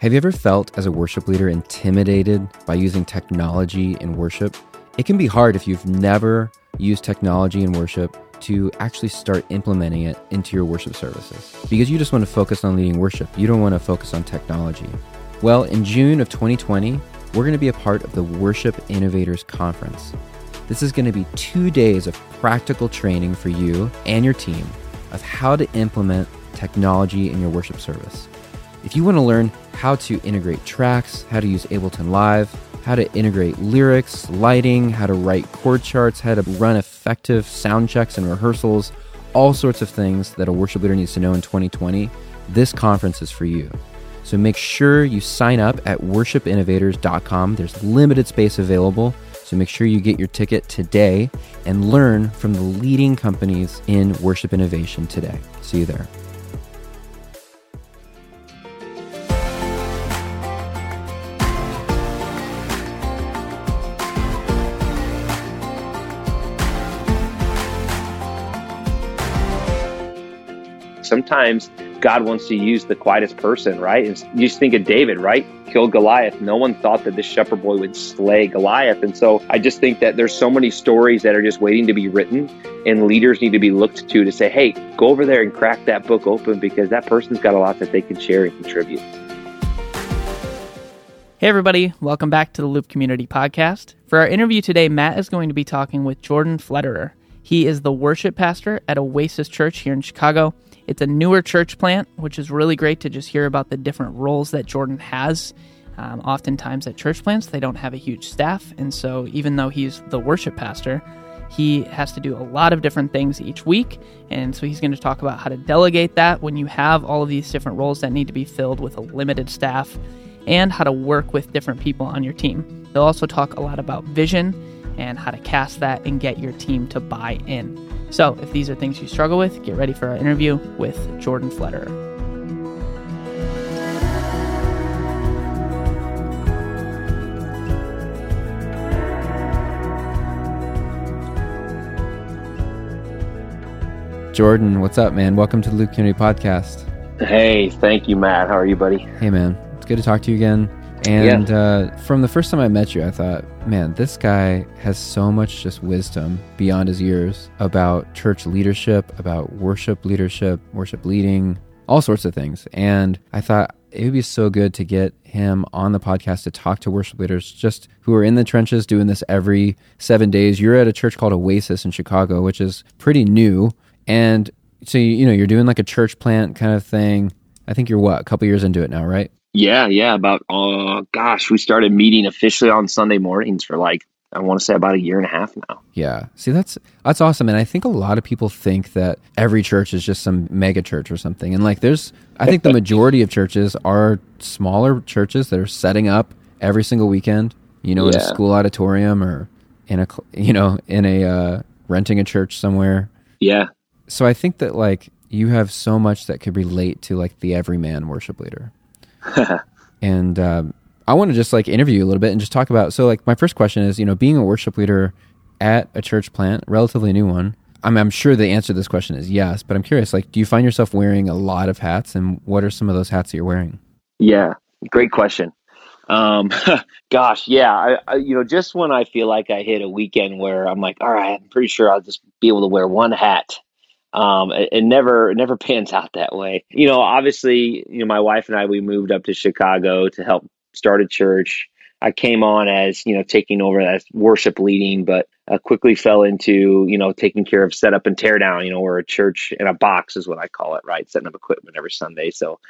Have you ever felt as a worship leader intimidated by using technology in worship? It can be hard if you've never used technology in worship to actually start implementing it into your worship services because you just want to focus on leading worship. You don't want to focus on technology. Well, in June of 2020, we're going to be a part of the Worship Innovators Conference. This is going to be two days of practical training for you and your team of how to implement technology in your worship service. If you want to learn how to integrate tracks, how to use Ableton Live, how to integrate lyrics, lighting, how to write chord charts, how to run effective sound checks and rehearsals, all sorts of things that a worship leader needs to know in 2020, this conference is for you. So make sure you sign up at worshipinnovators.com. There's limited space available. So make sure you get your ticket today and learn from the leading companies in worship innovation today. See you there. Sometimes God wants to use the quietest person, right? And you just think of David, right? Killed Goliath. No one thought that this shepherd boy would slay Goliath. And so I just think that there's so many stories that are just waiting to be written, and leaders need to be looked to to say, hey, go over there and crack that book open because that person's got a lot that they can share and contribute. Hey, everybody, welcome back to the Loop Community Podcast. For our interview today, Matt is going to be talking with Jordan Pflederer. He is the worship pastor at Oasis Church here in Chicago. It's a newer church plant, which is really great to just hear about the different roles that Jordan has. Um, oftentimes at church plants, they don't have a huge staff. And so, even though he's the worship pastor, he has to do a lot of different things each week. And so, he's going to talk about how to delegate that when you have all of these different roles that need to be filled with a limited staff and how to work with different people on your team. He'll also talk a lot about vision and how to cast that and get your team to buy in. So, if these are things you struggle with, get ready for our interview with Jordan Pflederer. Jordan, what's up, man? Welcome to the Loop Community Podcast. Hey, thank you, Matt. How are you, buddy? Hey, man. It's good to talk to you again. And yeah. uh, from the first time I met you, I thought, man, this guy has so much just wisdom beyond his years about church leadership, about worship leadership, worship leading, all sorts of things. And I thought it would be so good to get him on the podcast to talk to worship leaders just who are in the trenches doing this every seven days. You're at a church called Oasis in Chicago, which is pretty new. And so, you know, you're doing like a church plant kind of thing. I think you're what, a couple years into it now, right? Yeah, yeah. About uh, gosh, we started meeting officially on Sunday mornings for like I want to say about a year and a half now. Yeah. See, that's that's awesome, and I think a lot of people think that every church is just some mega church or something, and like there's, I think the majority of churches are smaller churches that are setting up every single weekend, you know, yeah. in a school auditorium or in a, you know, in a uh, renting a church somewhere. Yeah. So I think that like you have so much that could relate to like the everyman worship leader. and um, I want to just like interview you a little bit and just talk about. So, like, my first question is, you know, being a worship leader at a church plant, relatively new one. I'm, I'm sure the answer to this question is yes, but I'm curious. Like, do you find yourself wearing a lot of hats, and what are some of those hats that you're wearing? Yeah, great question. Um, gosh, yeah, I, I, you know, just when I feel like I hit a weekend where I'm like, all right, I'm pretty sure I'll just be able to wear one hat um, it, it, never it never pans out that way. You know, obviously, you know, my wife and I we moved up to Chicago to help start a church. I came on as you know taking over as worship leading, but uh, quickly fell into you know taking care of setup and tear down. You know, we're a church in a box is what I call it, right? Setting up equipment every Sunday. So,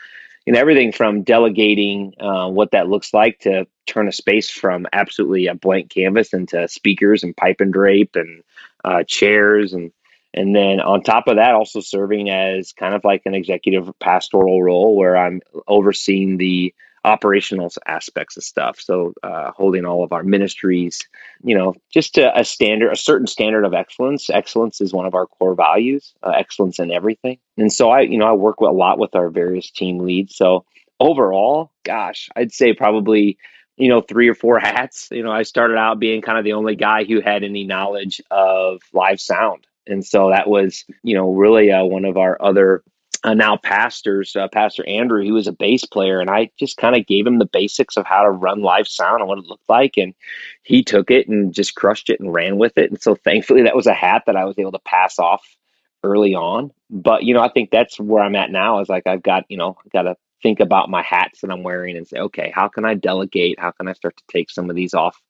you know, everything from delegating uh, what that looks like to turn a space from absolutely a blank canvas into speakers and pipe and drape and uh, chairs and and then on top of that, also serving as kind of like an executive pastoral role where I'm overseeing the operational aspects of stuff. So uh, holding all of our ministries, you know, just a, a, standard, a certain standard of excellence. Excellence is one of our core values. Uh, excellence in everything. And so I, you know, I work a lot with our various team leads. So overall, gosh, I'd say probably you know, three or four hats. You know, I started out being kind of the only guy who had any knowledge of live sound. And so that was, you know, really uh, one of our other uh, now pastors, uh, Pastor Andrew, he was a bass player, and I just kind of gave him the basics of how to run live sound and what it looked like, and he took it and just crushed it and ran with it. And so, thankfully, that was a hat that I was able to pass off early on. But you know, I think that's where I'm at now. Is like I've got you know, got to think about my hats that I'm wearing and say, okay, how can I delegate? How can I start to take some of these off?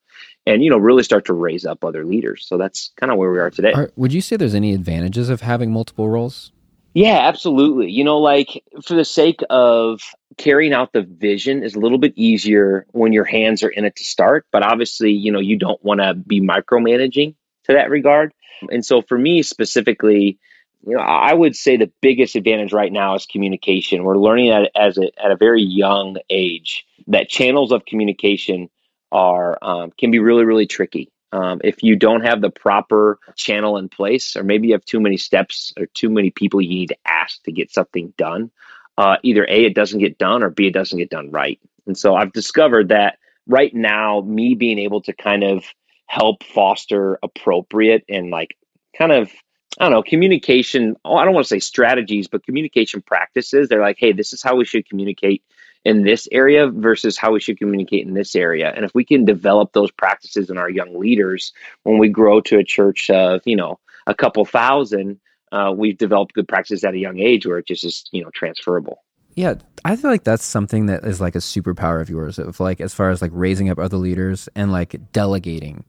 And you know, really start to raise up other leaders. So that's kind of where we are today. Are, would you say there's any advantages of having multiple roles? Yeah, absolutely. You know, like for the sake of carrying out the vision is a little bit easier when your hands are in it to start. But obviously, you know, you don't want to be micromanaging to that regard. And so for me specifically, you know, I would say the biggest advantage right now is communication. We're learning at as a, at a very young age that channels of communication are um, can be really really tricky. Um, if you don't have the proper channel in place, or maybe you have too many steps or too many people you need to ask to get something done, uh, either A, it doesn't get done, or B, it doesn't get done right. And so I've discovered that right now, me being able to kind of help foster appropriate and like kind of I don't know, communication. Oh, I don't want to say strategies, but communication practices. They're like, hey, this is how we should communicate in this area versus how we should communicate in this area. And if we can develop those practices in our young leaders, when we grow to a church of, you know, a couple thousand, uh, we've developed good practices at a young age where it just is, you know, transferable. Yeah, I feel like that's something that is like a superpower of yours, of like as far as like raising up other leaders and like delegating.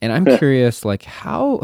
And I'm curious, like how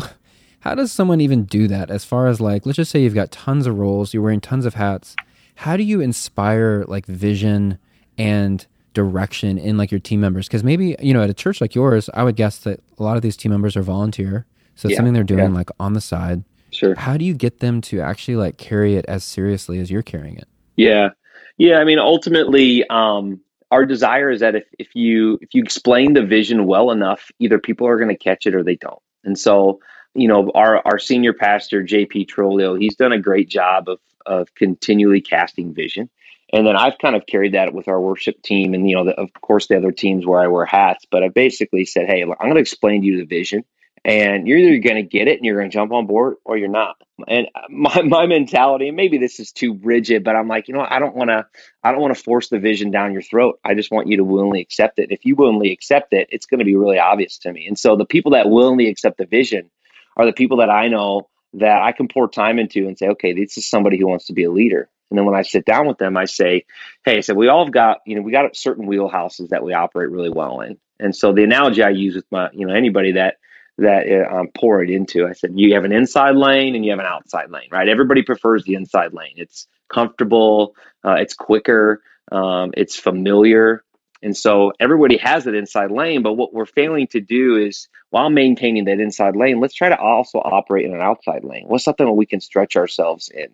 how does someone even do that? As far as like, let's just say you've got tons of roles, you're wearing tons of hats. How do you inspire like vision and direction in like your team members? Because maybe you know at a church like yours, I would guess that a lot of these team members are volunteer, so it's yeah, something they're doing yeah. like on the side. Sure. How do you get them to actually like carry it as seriously as you're carrying it? Yeah, yeah. I mean, ultimately, um, our desire is that if if you if you explain the vision well enough, either people are going to catch it or they don't. And so you know, our our senior pastor JP Trolio, he's done a great job of of continually casting vision. And then I've kind of carried that with our worship team, and you know, the, of course, the other teams where I wear hats. But I basically said, "Hey, I'm going to explain to you the vision, and you're either going to get it and you're going to jump on board, or you're not." And my my mentality, and maybe this is too rigid, but I'm like, you know, I don't want to, I don't want to force the vision down your throat. I just want you to willingly accept it. If you willingly accept it, it's going to be really obvious to me. And so the people that willingly accept the vision are the people that I know that I can pour time into and say, okay, this is somebody who wants to be a leader. And then when I sit down with them, I say, hey, I said, we all have got, you know, we got certain wheelhouses that we operate really well in. And so the analogy I use with my, you know, anybody that, that uh, I'm pouring into, I said, you have an inside lane and you have an outside lane, right? Everybody prefers the inside lane. It's comfortable, uh, it's quicker, um, it's familiar. And so everybody has that inside lane, but what we're failing to do is while maintaining that inside lane, let's try to also operate in an outside lane. What's something that we can stretch ourselves in?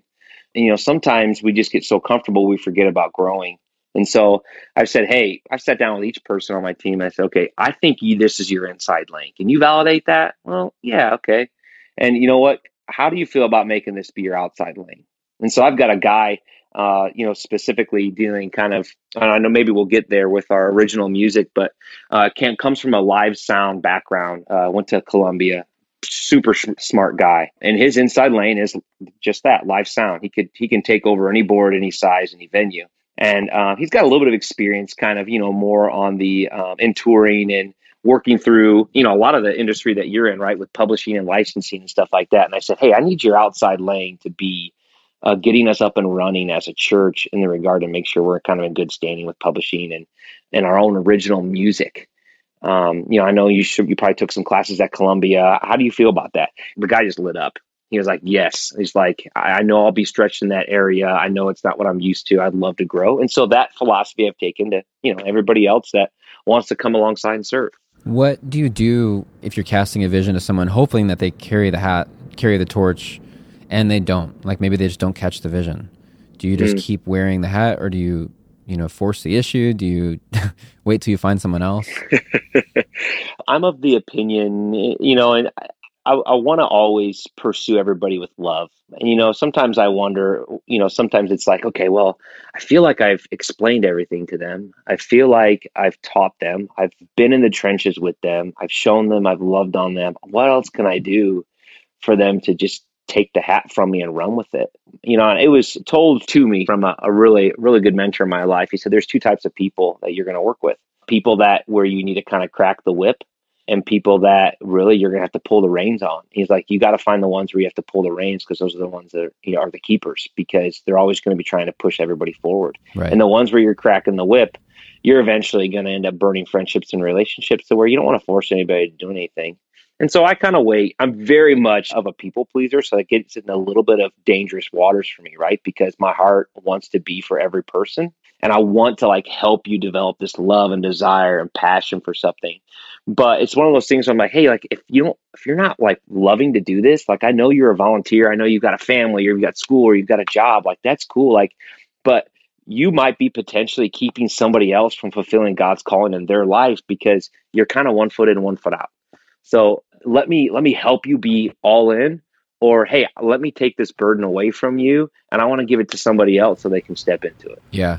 And, you know, sometimes we just get so comfortable we forget about growing. And so I've said, hey, I've sat down with each person on my team. I said, okay, I think you, this is your inside lane. Can you validate that? Well, yeah, okay. And you know what? How do you feel about making this be your outside lane? And so I've got a guy uh, you know, specifically dealing kind of, I know maybe we'll get there with our original music, but uh, comes from a live sound background, uh, went to Columbia, super sh- smart guy. And his inside lane is just that live sound. He could, he can take over any board, any size, any venue. And uh, he's got a little bit of experience kind of, you know, more on the, um, in touring and, working through, you know, a lot of the industry that you're in, right, with publishing and licensing and stuff like that. And I said, hey, I need your outside lane to be uh, getting us up and running as a church in the regard to make sure we're kind of in good standing with publishing and and our own original music. Um, you know, I know you should you probably took some classes at Columbia. How do you feel about that? The guy just lit up. He was like, "Yes." He's like, I, "I know I'll be stretched in that area. I know it's not what I'm used to. I'd love to grow." And so that philosophy I've taken to you know everybody else that wants to come alongside and serve. What do you do if you're casting a vision to someone, hoping that they carry the hat, carry the torch, and they don't. Like maybe they just don't catch the vision. Do you just mm. keep wearing the hat or do you you know force the issue? Do you wait till you find someone else? I'm of the opinion you know and i, I want to always pursue everybody with love. And you know sometimes i wonder you know sometimes it's like okay well i feel like i've explained everything to them. I feel like i've taught them. I've been in the trenches with them. I've shown them i've loved on them. What else can i do for them to just take the hat from me and run with it. You know, and it was told to me from a, a really, really good mentor in my life. He said, there's two types of people that you're going to work with people that where you need to kind of crack the whip and people that really you're going to have to pull the reins on. He's like, you got to find the ones where you have to pull the reins because those are the ones that are, you know, are the keepers because they're always going to be trying to push everybody forward. Right. And the ones where you're cracking the whip, you're eventually going to end up burning friendships and relationships to where you don't want to force anybody to do anything. And so I kind of wait. I'm very much of a people pleaser. So it gets in a little bit of dangerous waters for me, right? Because my heart wants to be for every person. And I want to like help you develop this love and desire and passion for something. But it's one of those things where I'm like, hey, like if you don't, if you're not like loving to do this, like I know you're a volunteer. I know you've got a family or you've got school or you've got a job. Like that's cool. Like, but you might be potentially keeping somebody else from fulfilling God's calling in their life because you're kind of one foot in, one foot out. So let me let me help you be all in or hey let me take this burden away from you and i want to give it to somebody else so they can step into it. Yeah.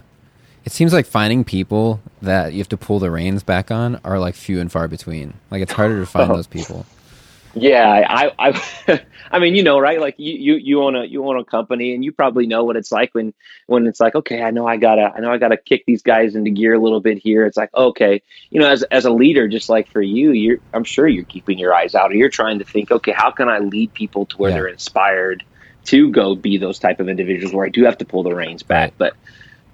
It seems like finding people that you have to pull the reins back on are like few and far between. Like it's harder to find oh. those people yeah, I, I, I mean, you know, right? Like you, you, you own a, you own a company, and you probably know what it's like when, when it's like, okay, I know I gotta, I know I gotta kick these guys into gear a little bit here. It's like, okay, you know, as as a leader, just like for you, you're, I'm sure you're keeping your eyes out, or you're trying to think, okay, how can I lead people to where yeah. they're inspired to go be those type of individuals where I do have to pull the reins back, but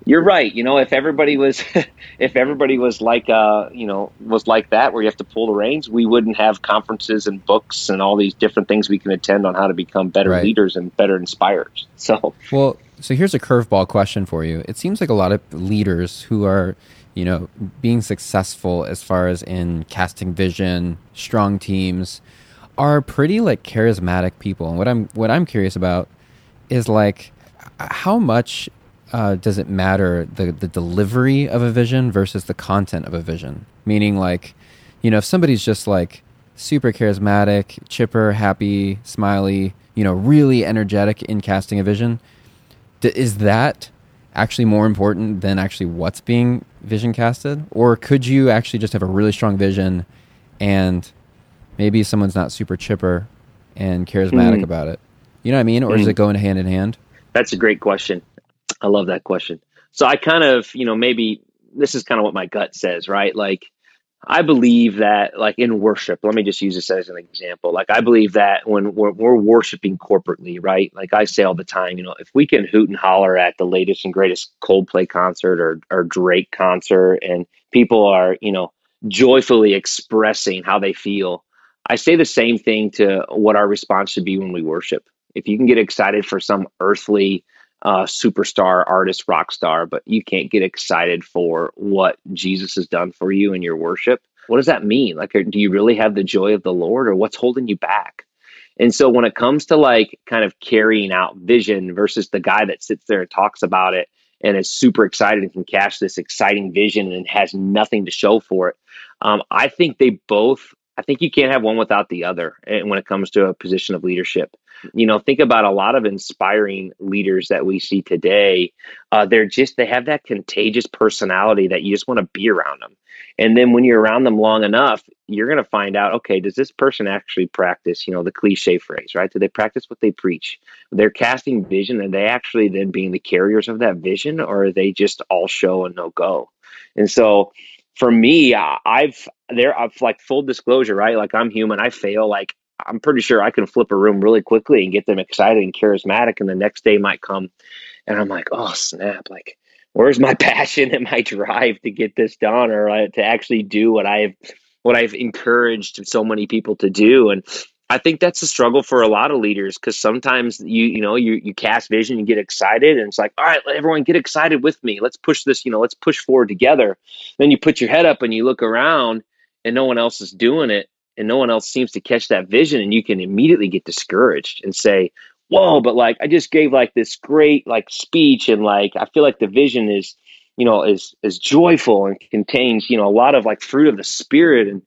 you're right. You know, if everybody was, if everybody was like, uh, you know, was like that, where you have to pull the reins, we wouldn't have conferences and books and all these different things we can attend on how to become better right. leaders and better inspirers. So, well, so here's a curveball question for you. It seems like a lot of leaders who are, you know, being successful as far as in casting vision, strong teams, are pretty like charismatic people. And what I'm what I'm curious about is like how much uh, does it matter the the delivery of a vision versus the content of a vision? Meaning, like, you know, if somebody's just like super charismatic, chipper, happy, smiley, you know, really energetic in casting a vision, d- is that actually more important than actually what's being vision casted? Or could you actually just have a really strong vision and maybe someone's not super chipper and charismatic mm. about it? You know what I mean? Or mm. does it go in hand in hand? That's a great question. I love that question. So I kind of, you know, maybe this is kind of what my gut says, right? Like, I believe that, like in worship, let me just use this as an example. Like, I believe that when we're, we're, worshiping corporately, right? Like I say all the time, you know, if we can hoot and holler at the latest and greatest Coldplay concert or, or Drake concert and people are, you know, joyfully expressing how they feel, I say the same thing to what our response should be when we worship. If you can get excited for some earthly, uh, superstar, artist, rock star, but you can't get excited for what Jesus has done for you in your worship. What does that mean? Like, do you really have the joy of the Lord, or what's holding you back? And so, when it comes to like kind of carrying out vision versus the guy that sits there and talks about it and is super excited and can cash this exciting vision and has nothing to show for it, um, I think they both. I think you can't have one without the other. And when it comes to a position of leadership, you know think about a lot of inspiring leaders that we see today. Uh, they're just they have that contagious personality that you just want to be around them and then when you're around them long enough you're going to find out okay does this person actually practice you know the cliche phrase right? Do they practice what they preach? They're casting vision and they actually then being the carriers of that vision or are they just all show and no go? And so for me i've there i've like full disclosure right? Like i'm human. I fail like I'm pretty sure I can flip a room really quickly and get them excited and charismatic. And the next day might come and I'm like, oh, snap. Like, where's my passion and my drive to get this done or uh, to actually do what I've, what I've encouraged so many people to do. And I think that's a struggle for a lot of leaders because sometimes you, you know, you, you cast vision, you get excited and it's like, all right, let everyone get excited with me. Let's push this, you know, let's push forward together. Then you put your head up and you look around and no one else is doing it and no one else seems to catch that vision and you can immediately get discouraged and say whoa but like i just gave like this great like speech and like i feel like the vision is you know is is joyful and contains you know a lot of like fruit of the spirit and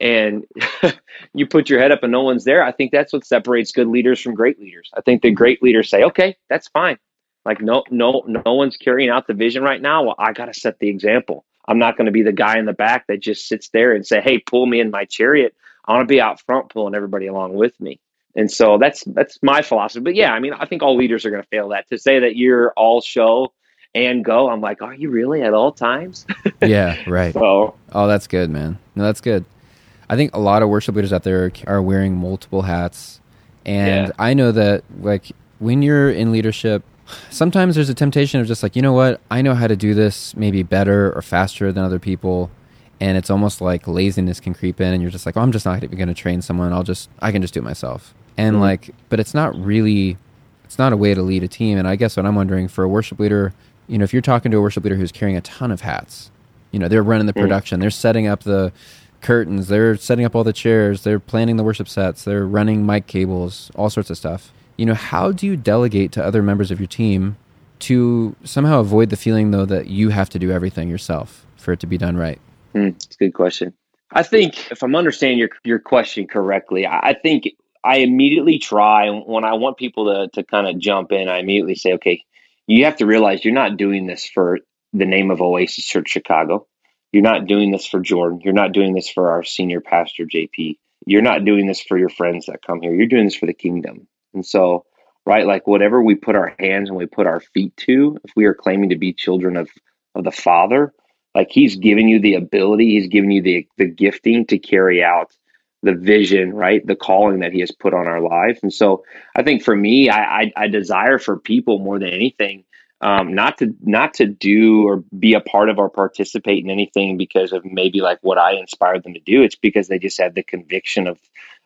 and you put your head up and no one's there i think that's what separates good leaders from great leaders. I think the mm-hmm. great leaders say okay that's fine. Like no no no one's carrying out the vision right now. Well i got to set the example. I'm not going to be the guy in the back that just sits there and say hey pull me in my chariot I want to be out front pulling everybody along with me. And so that's that's my philosophy. But yeah, I mean, I think all leaders are going to fail that. To say that you're all show and go, I'm like, are you really at all times? yeah, right. So, oh, that's good, man. No, that's good. I think a lot of worship leaders out there are wearing multiple hats, and yeah. I know that like when you're in leadership, sometimes there's a temptation of just like, you know what, I know how to do this maybe better or faster than other people. And it's almost like laziness can creep in, and you're just like, oh, I'm just not even going to train someone. I'll just, I can just do it myself. And mm-hmm. like, but it's not really, it's not a way to lead a team. And I guess what I'm wondering for a worship leader, you know, if you're talking to a worship leader who's carrying a ton of hats, you know, they're running the mm. production, they're setting up the curtains, they're setting up all the chairs, they're planning the worship sets, they're running mic cables, all sorts of stuff you know, how do you delegate to other members of your team to somehow avoid the feeling though that you have to do everything yourself for it to be done right? Mm, it's a good question. I think if I'm understanding your your question correctly, I think I immediately try when I want people to to kind of jump in. I immediately say, okay, you have to realize you're not doing this for the name of Oasis Church Chicago. You're not doing this for Jordan. You're not doing this for our senior pastor JP. You're not doing this for your friends that come here. You're doing this for the kingdom. And so, right, like whatever we put our hands and we put our feet to, if we are claiming to be children of of the Father, like He's given you the ability, He's given you the the gifting to carry out the vision, right, the calling that He has put on our life. And so, I think for me, I I, I desire for people more than anything. Um, not to not to do or be a part of or participate in anything because of maybe like what I inspired them to do. It's because they just have the conviction of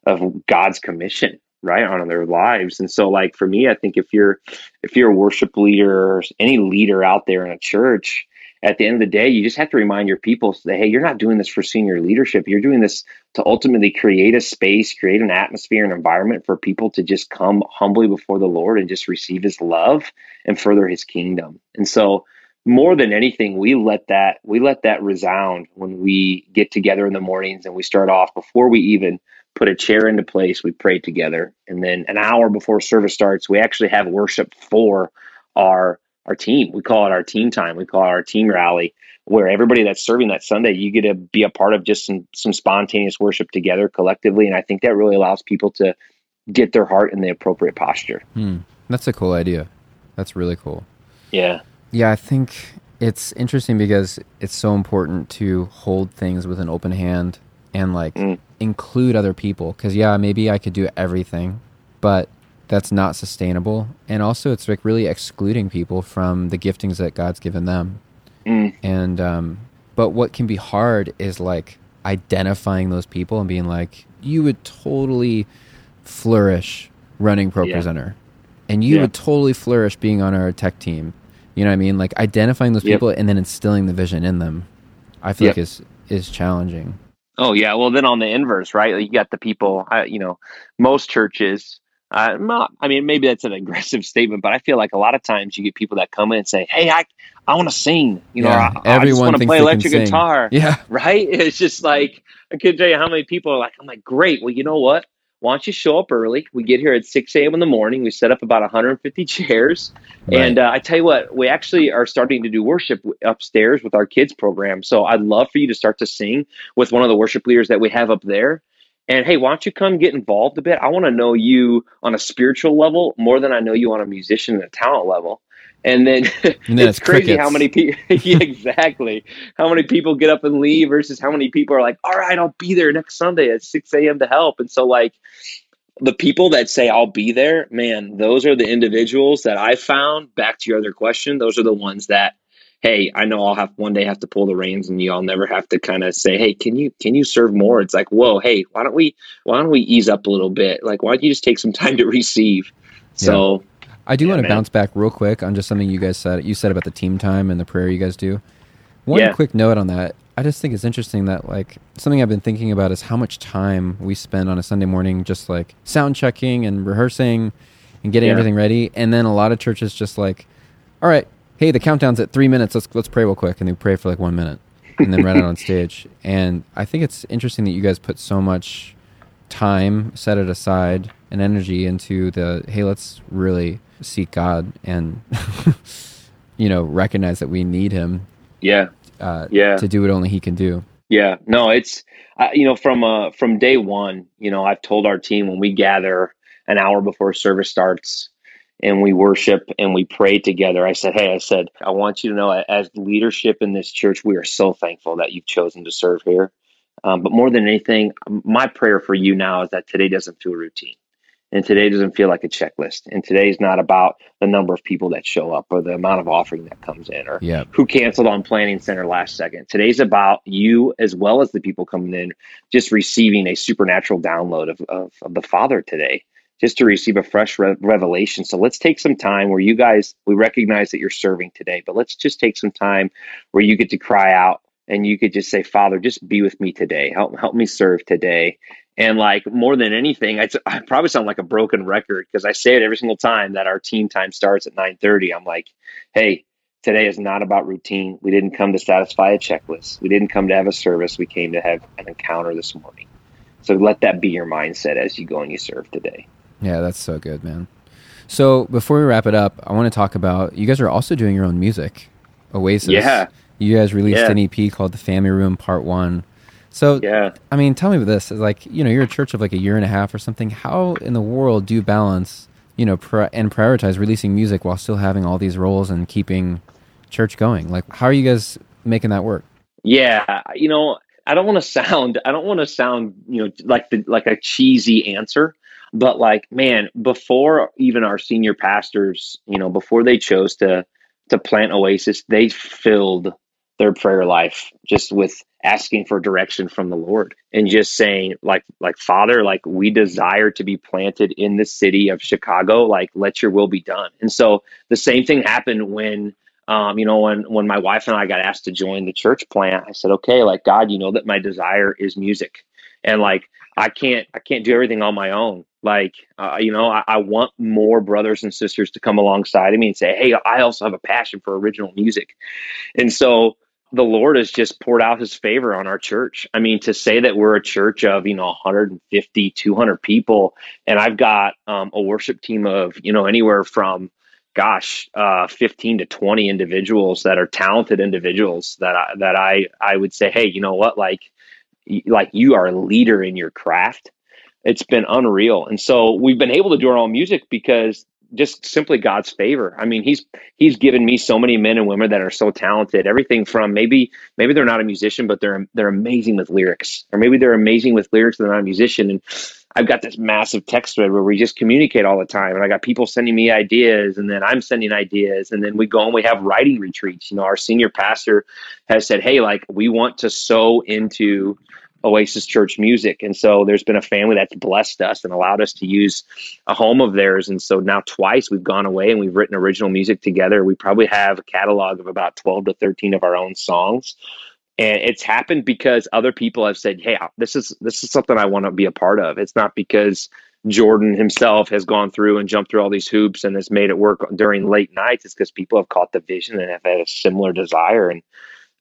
of God's commission, right on their lives and so like for me i think if you're if you're a worship leader or any leader out there in a church at the end of the day you just have to remind your people that hey you're not doing this for senior leadership you're doing this to ultimately create a space create an atmosphere an environment for people to just come humbly before the lord and just receive his love and further his kingdom and so more than anything we let that we let that resound when we get together in the mornings and we start off before we even put a chair into place. We pray together, and then an hour before service starts, we actually have worship for our our team. We call it our team time. We call it our team rally, where everybody that's serving that Sunday, you get to be a part of just some some spontaneous worship together collectively, and I think that really allows people to get their heart in the appropriate posture. Hmm. That's a cool idea. That's really cool. Yeah. Yeah, I think it's interesting because it's so important to hold things with an open hand and like mm. include other people because yeah maybe i could do everything but that's not sustainable and also it's like really excluding people from the giftings that god's given them mm. and um but what can be hard is like identifying those people and being like you would totally flourish running pro yeah. presenter and you yeah. would totally flourish being on our tech team you know what i mean like identifying those yep. people and then instilling the vision in them i feel yep. like is is challenging Oh yeah, well then on the inverse, right? You got the people. Uh, you know, most churches. Uh, not, I mean, maybe that's an aggressive statement, but I feel like a lot of times you get people that come in and say, "Hey, I, I want to sing," you know, yeah, I, I, just want to play electric guitar. Yeah, right. It's just like I can tell you how many people are like, "I'm like, great." Well, you know what? why don't you show up early? We get here at 6 a.m. in the morning. We set up about 150 chairs. Right. And uh, I tell you what, we actually are starting to do worship upstairs with our kids program. So I'd love for you to start to sing with one of the worship leaders that we have up there. And hey, why don't you come get involved a bit? I want to know you on a spiritual level more than I know you on a musician and a talent level. And then, and then it's, it's, crazy crickets. how many people, yeah, exactly, how many people get up and leave versus how many people are like, all right, I'll be there next Sunday at 6 a.m. to help. And so, like, the people that say I'll be there, man, those are the individuals that I found. Back to your other question, those are the ones that, hey, I know I'll have one day have to pull the reins, and you all never have to kind of say, hey, can you can you serve more? It's like, whoa, hey, why don't we why don't we ease up a little bit? Like, why don't you just take some time to receive? So I do yeah, want to bounce back real quick on just something you guys said. You said about the team time and the prayer you guys do. One yeah. quick note on that. I just think it's interesting that like something I've been thinking about is how much time we spend on a Sunday morning just like sound checking and rehearsing and getting yeah. everything ready. And then a lot of churches just like, all right, hey, the countdown's at three minutes. Let's let's pray real quick, and they pray for like one minute, and then run out on stage. And I think it's interesting that you guys put so much time, set it aside, and energy into the hey, let's really seek God and you know recognize that we need Him. Yeah, uh, yeah, to do what only He can do. Yeah, no, it's uh, you know from uh, from day one, you know, I've told our team when we gather an hour before service starts and we worship and we pray together. I said, Hey, I said, I want you to know as leadership in this church, we are so thankful that you've chosen to serve here. Um, but more than anything, my prayer for you now is that today doesn't feel routine. And today doesn't feel like a checklist. And today is not about the number of people that show up or the amount of offering that comes in or yeah. who canceled on planning center last second. Today's about you as well as the people coming in, just receiving a supernatural download of, of, of the Father today just to receive a fresh re- revelation. So let's take some time where you guys, we recognize that you're serving today, but let's just take some time where you get to cry out and you could just say, Father, just be with me today. Help, help me serve today. And like more than anything, I, t- I probably sound like a broken record because I say it every single time that our team time starts at 930. I'm like, hey, today is not about routine. We didn't come to satisfy a checklist. We didn't come to have a service. We came to have an encounter this morning. So let that be your mindset as you go and you serve today. Yeah, that's so good, man. So before we wrap it up, I want to talk about you guys are also doing your own music, Oasis. Yeah. You guys released Yeah. an EP called The Family Room Part One. So Yeah. I mean, tell me about this. Is like, you know, you're a church of like a year and a half or something. How in the world do you balance, you know, pri- and prioritize releasing music while still having all these roles and keeping church going? Like, how are you guys making that work? Yeah, you know, I don't want to sound I don't want to sound, you know, like the like a cheesy answer, but like man, before even our senior pastors, you know, before they chose to to plant Oasis, they filled their prayer life just with asking for direction from the Lord and just saying like like Father, like we desire to be planted in the city of Chicago, like let your will be done. And so the same thing happened when um, you know, when when my wife and I got asked to join the church plant, I said, okay, like God, you know that my desire is music, and like I can't I can't do everything on my own. Like, uh, you know, I, I want more brothers and sisters to come alongside of me and say, hey, I also have a passion for original music, and so the Lord has just poured out his favor on our church. I mean, to say that we're a church of, you know, 150, 200 people, and I've got um, a worship team of, you know, anywhere from gosh, uh, 15 to 20 individuals that are talented individuals that I, that I, I would say, Hey, you know what? Like, like you are a leader in your craft. It's been unreal. And so we've been able to do our own music because just simply God's favor. I mean, he's he's given me so many men and women that are so talented. Everything from maybe maybe they're not a musician, but they're they're amazing with lyrics, or maybe they're amazing with lyrics and they're not a musician. And I've got this massive text thread where we just communicate all the time, and I got people sending me ideas, and then I'm sending ideas, and then we go and we have writing retreats. You know, our senior pastor has said, "Hey, like we want to sow into." Oasis Church music. And so there's been a family that's blessed us and allowed us to use a home of theirs. And so now twice we've gone away and we've written original music together. We probably have a catalog of about 12 to 13 of our own songs. And it's happened because other people have said, "Hey, this is this is something I want to be a part of." It's not because Jordan himself has gone through and jumped through all these hoops and has made it work during late nights. It's because people have caught the vision and have had a similar desire. And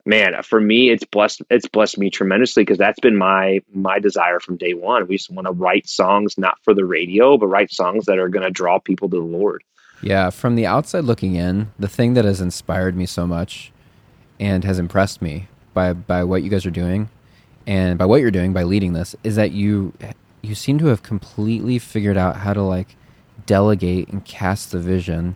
man, for me, it's blessed. It's blessed me tremendously because that's been my my desire from day one. We just want to write songs not for the radio, but write songs that are going to draw people to the Lord. Yeah, from the outside looking in, the thing that has inspired me so much and has impressed me by by what you guys are doing and by what you're doing by leading this is that you you seem to have completely figured out how to like delegate and cast the vision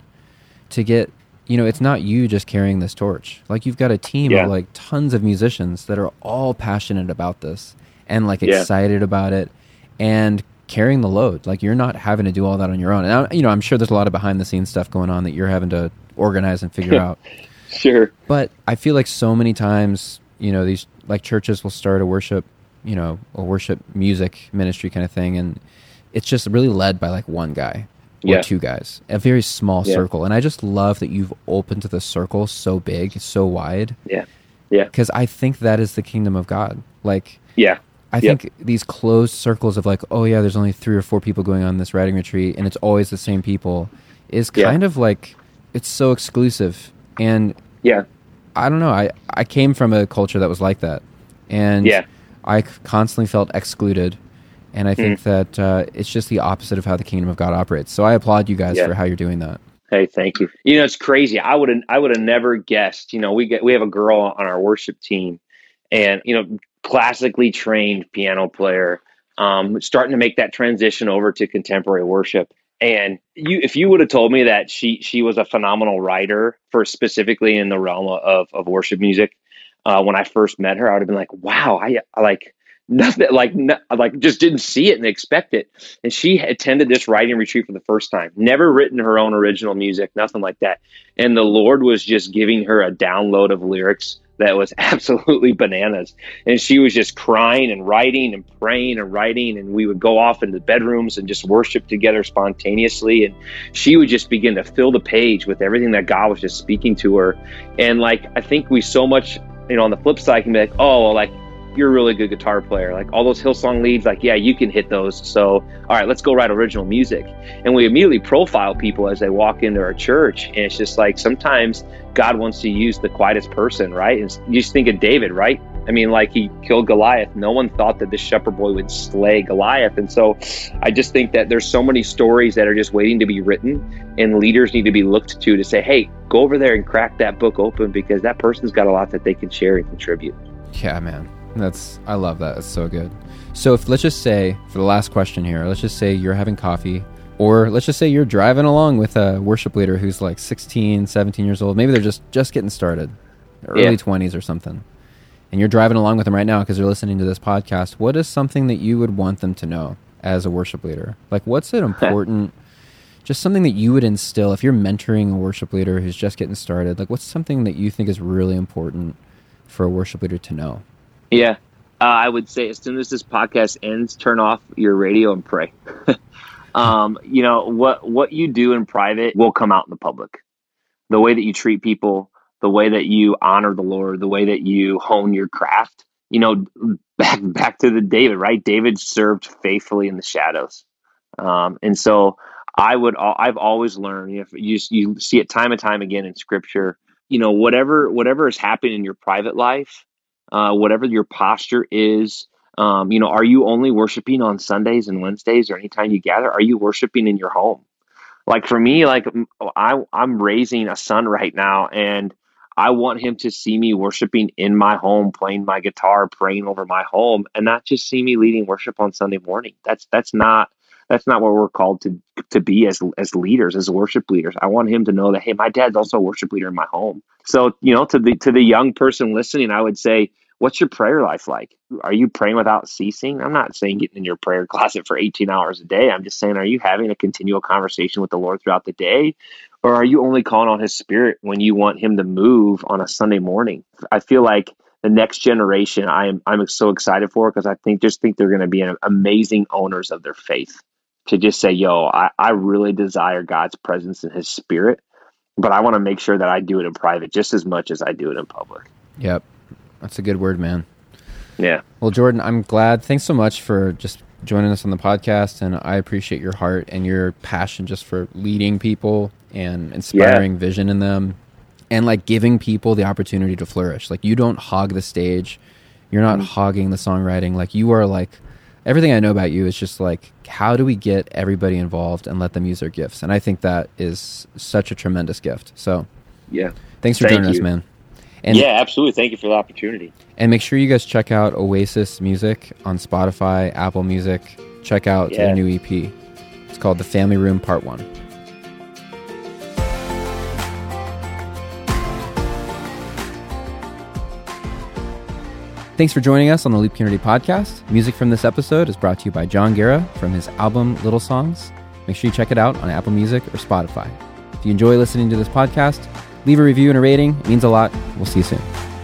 to get you know it's not you just carrying this torch like you've got a team Yeah. of like tons of musicians that are all passionate about this and like Yeah. excited about it and carrying the load like you're not having to do all that on your own and I, you know i'm sure there's a lot of behind the scenes stuff going on that you're having to organize and figure out Sure. but I feel like so many times, you know, these like churches will start a worship, you know, a worship music ministry kind of thing, and it's just really led by like one guy or Yeah. two guys, a very small Yeah. circle. And I just love that you've opened the circle so big, so wide, Yeah. Yeah. because I think that is the kingdom of God. Like, Yeah. I Yep. think these closed circles of like, oh yeah, there's only three or four people going on this writing retreat, and it's always the same people, is Yeah. kind of like it's so exclusive. And Yeah. I don't know. I, I came from a culture that was like that, and Yeah. I constantly felt excluded. And I Mm. think that uh, it's just the opposite of how the kingdom of God operates. So I applaud you guys Yeah. for how you're doing that. Hey, thank you. You know, it's crazy. I would have I would have never guessed. You know, we get we have a girl on our worship team, and you know, classically trained piano player, um, starting to make that transition over to contemporary worship. And you, if you would have told me that she she was a phenomenal writer for specifically in the realm of of worship music, uh, when I first met her, I would have been like, wow, I, I like nothing like no, like just didn't see it and expect it. And she attended this writing retreat for the first time never written her own original music nothing like that. And the lord was just giving her a download of lyrics that was absolutely bananas. And she was just crying and writing and praying and writing and we would go off into bedrooms and just worship together spontaneously. And she would just begin to fill the page with everything that god was just speaking to her. And like i think we so much you know on the flip side can be like oh like you're a really good guitar player. Like all those Hillsong leads, like, yeah, you can hit those. So, all right, let's go write original music. And we immediately profile people as they walk into our church. And it's just like sometimes God wants to use the quietest person, right? And you just think of David, right? I mean, like he killed Goliath. No one thought that this shepherd boy would slay Goliath. And so I just think that there's so many stories that are just waiting to be written, and leaders need to be looked to to say, hey, go over there and crack that book open because that person's got a lot that they can share and contribute. Yeah, man. That's I love that. It's so good. So if let's just say for the last question here, let's just say you're having coffee or let's just say you're driving along with a worship leader who's like 16, 17 years old. Maybe they're just just getting started. Early yeah. 20s or something. And you're driving along with them right now because they're listening to this podcast. What is something that you would want them to know as a worship leader? Like what's it important just something that you would instill if you're mentoring a worship leader who's just getting started? Like what's something that you think is really important for a worship leader to know? Yeah. Uh, I would say as soon as this podcast ends, turn off your radio and pray. um, you know what what you do in private will come out in the public. The way that you treat people, the way that you honor the Lord, the way that you hone your craft. You know, back back to the David, right? David served faithfully in the shadows, um, and so I would. I've always learned. You, you see it time and time again in Scripture. You know, whatever whatever is happening in your private life, uh, whatever your posture is. Um, you know, are you only worshiping on Sundays and Wednesdays or anytime you gather? Are you worshiping in your home? Like for me, like I, I'm raising a son right now, and I want him to see me worshiping in my home, playing my guitar, praying over my home, and not just see me leading worship on Sunday morning. That's that's not that's not what we're called to to be as as leaders, as worship leaders. I want him to know that hey, my dad's also a worship leader in my home. So, you know, to the to the young person listening, I would say, what's your prayer life like? Are you praying without ceasing? I'm not saying getting in your prayer closet for 18 hours a day. I'm just saying, are you having a continual conversation with the Lord throughout the day? Or are you only calling on his spirit when you want him to move on a Sunday morning? I feel like the next generation I'm I'm so excited for because I think just think they're going to be amazing owners of their faith. To just say, yo, I, I really desire God's presence and his spirit but I want to make sure that I do it in private just as much as I do it in public. Yep. That's a good word, man. Yeah. Well, Jordan, I'm glad. Thanks so much for just joining us on the podcast. And I appreciate your heart and your passion just for leading people and inspiring yeah. vision in them and like giving people the opportunity to flourish. Like, you don't hog the stage, you're not mm-hmm. hogging the songwriting. Like, you are like, everything I know about you is just like, how do we get everybody involved and let them use their gifts? And I think that is such a tremendous gift. So, yeah. Thanks for Thank joining you. us, man. And, yeah, absolutely. Thank you for the opportunity. And make sure you guys check out Oasis Music on Spotify, Apple Music. Check out yeah. their new EP. It's called The Family Room Part 1. Thanks for joining us on the Loop Community Podcast. Music from this episode is brought to you by John Guerra from his album Little Songs. Make sure you check it out on Apple Music or Spotify. If you enjoy listening to this podcast, leave a review and a rating. It means a lot. We'll see you soon.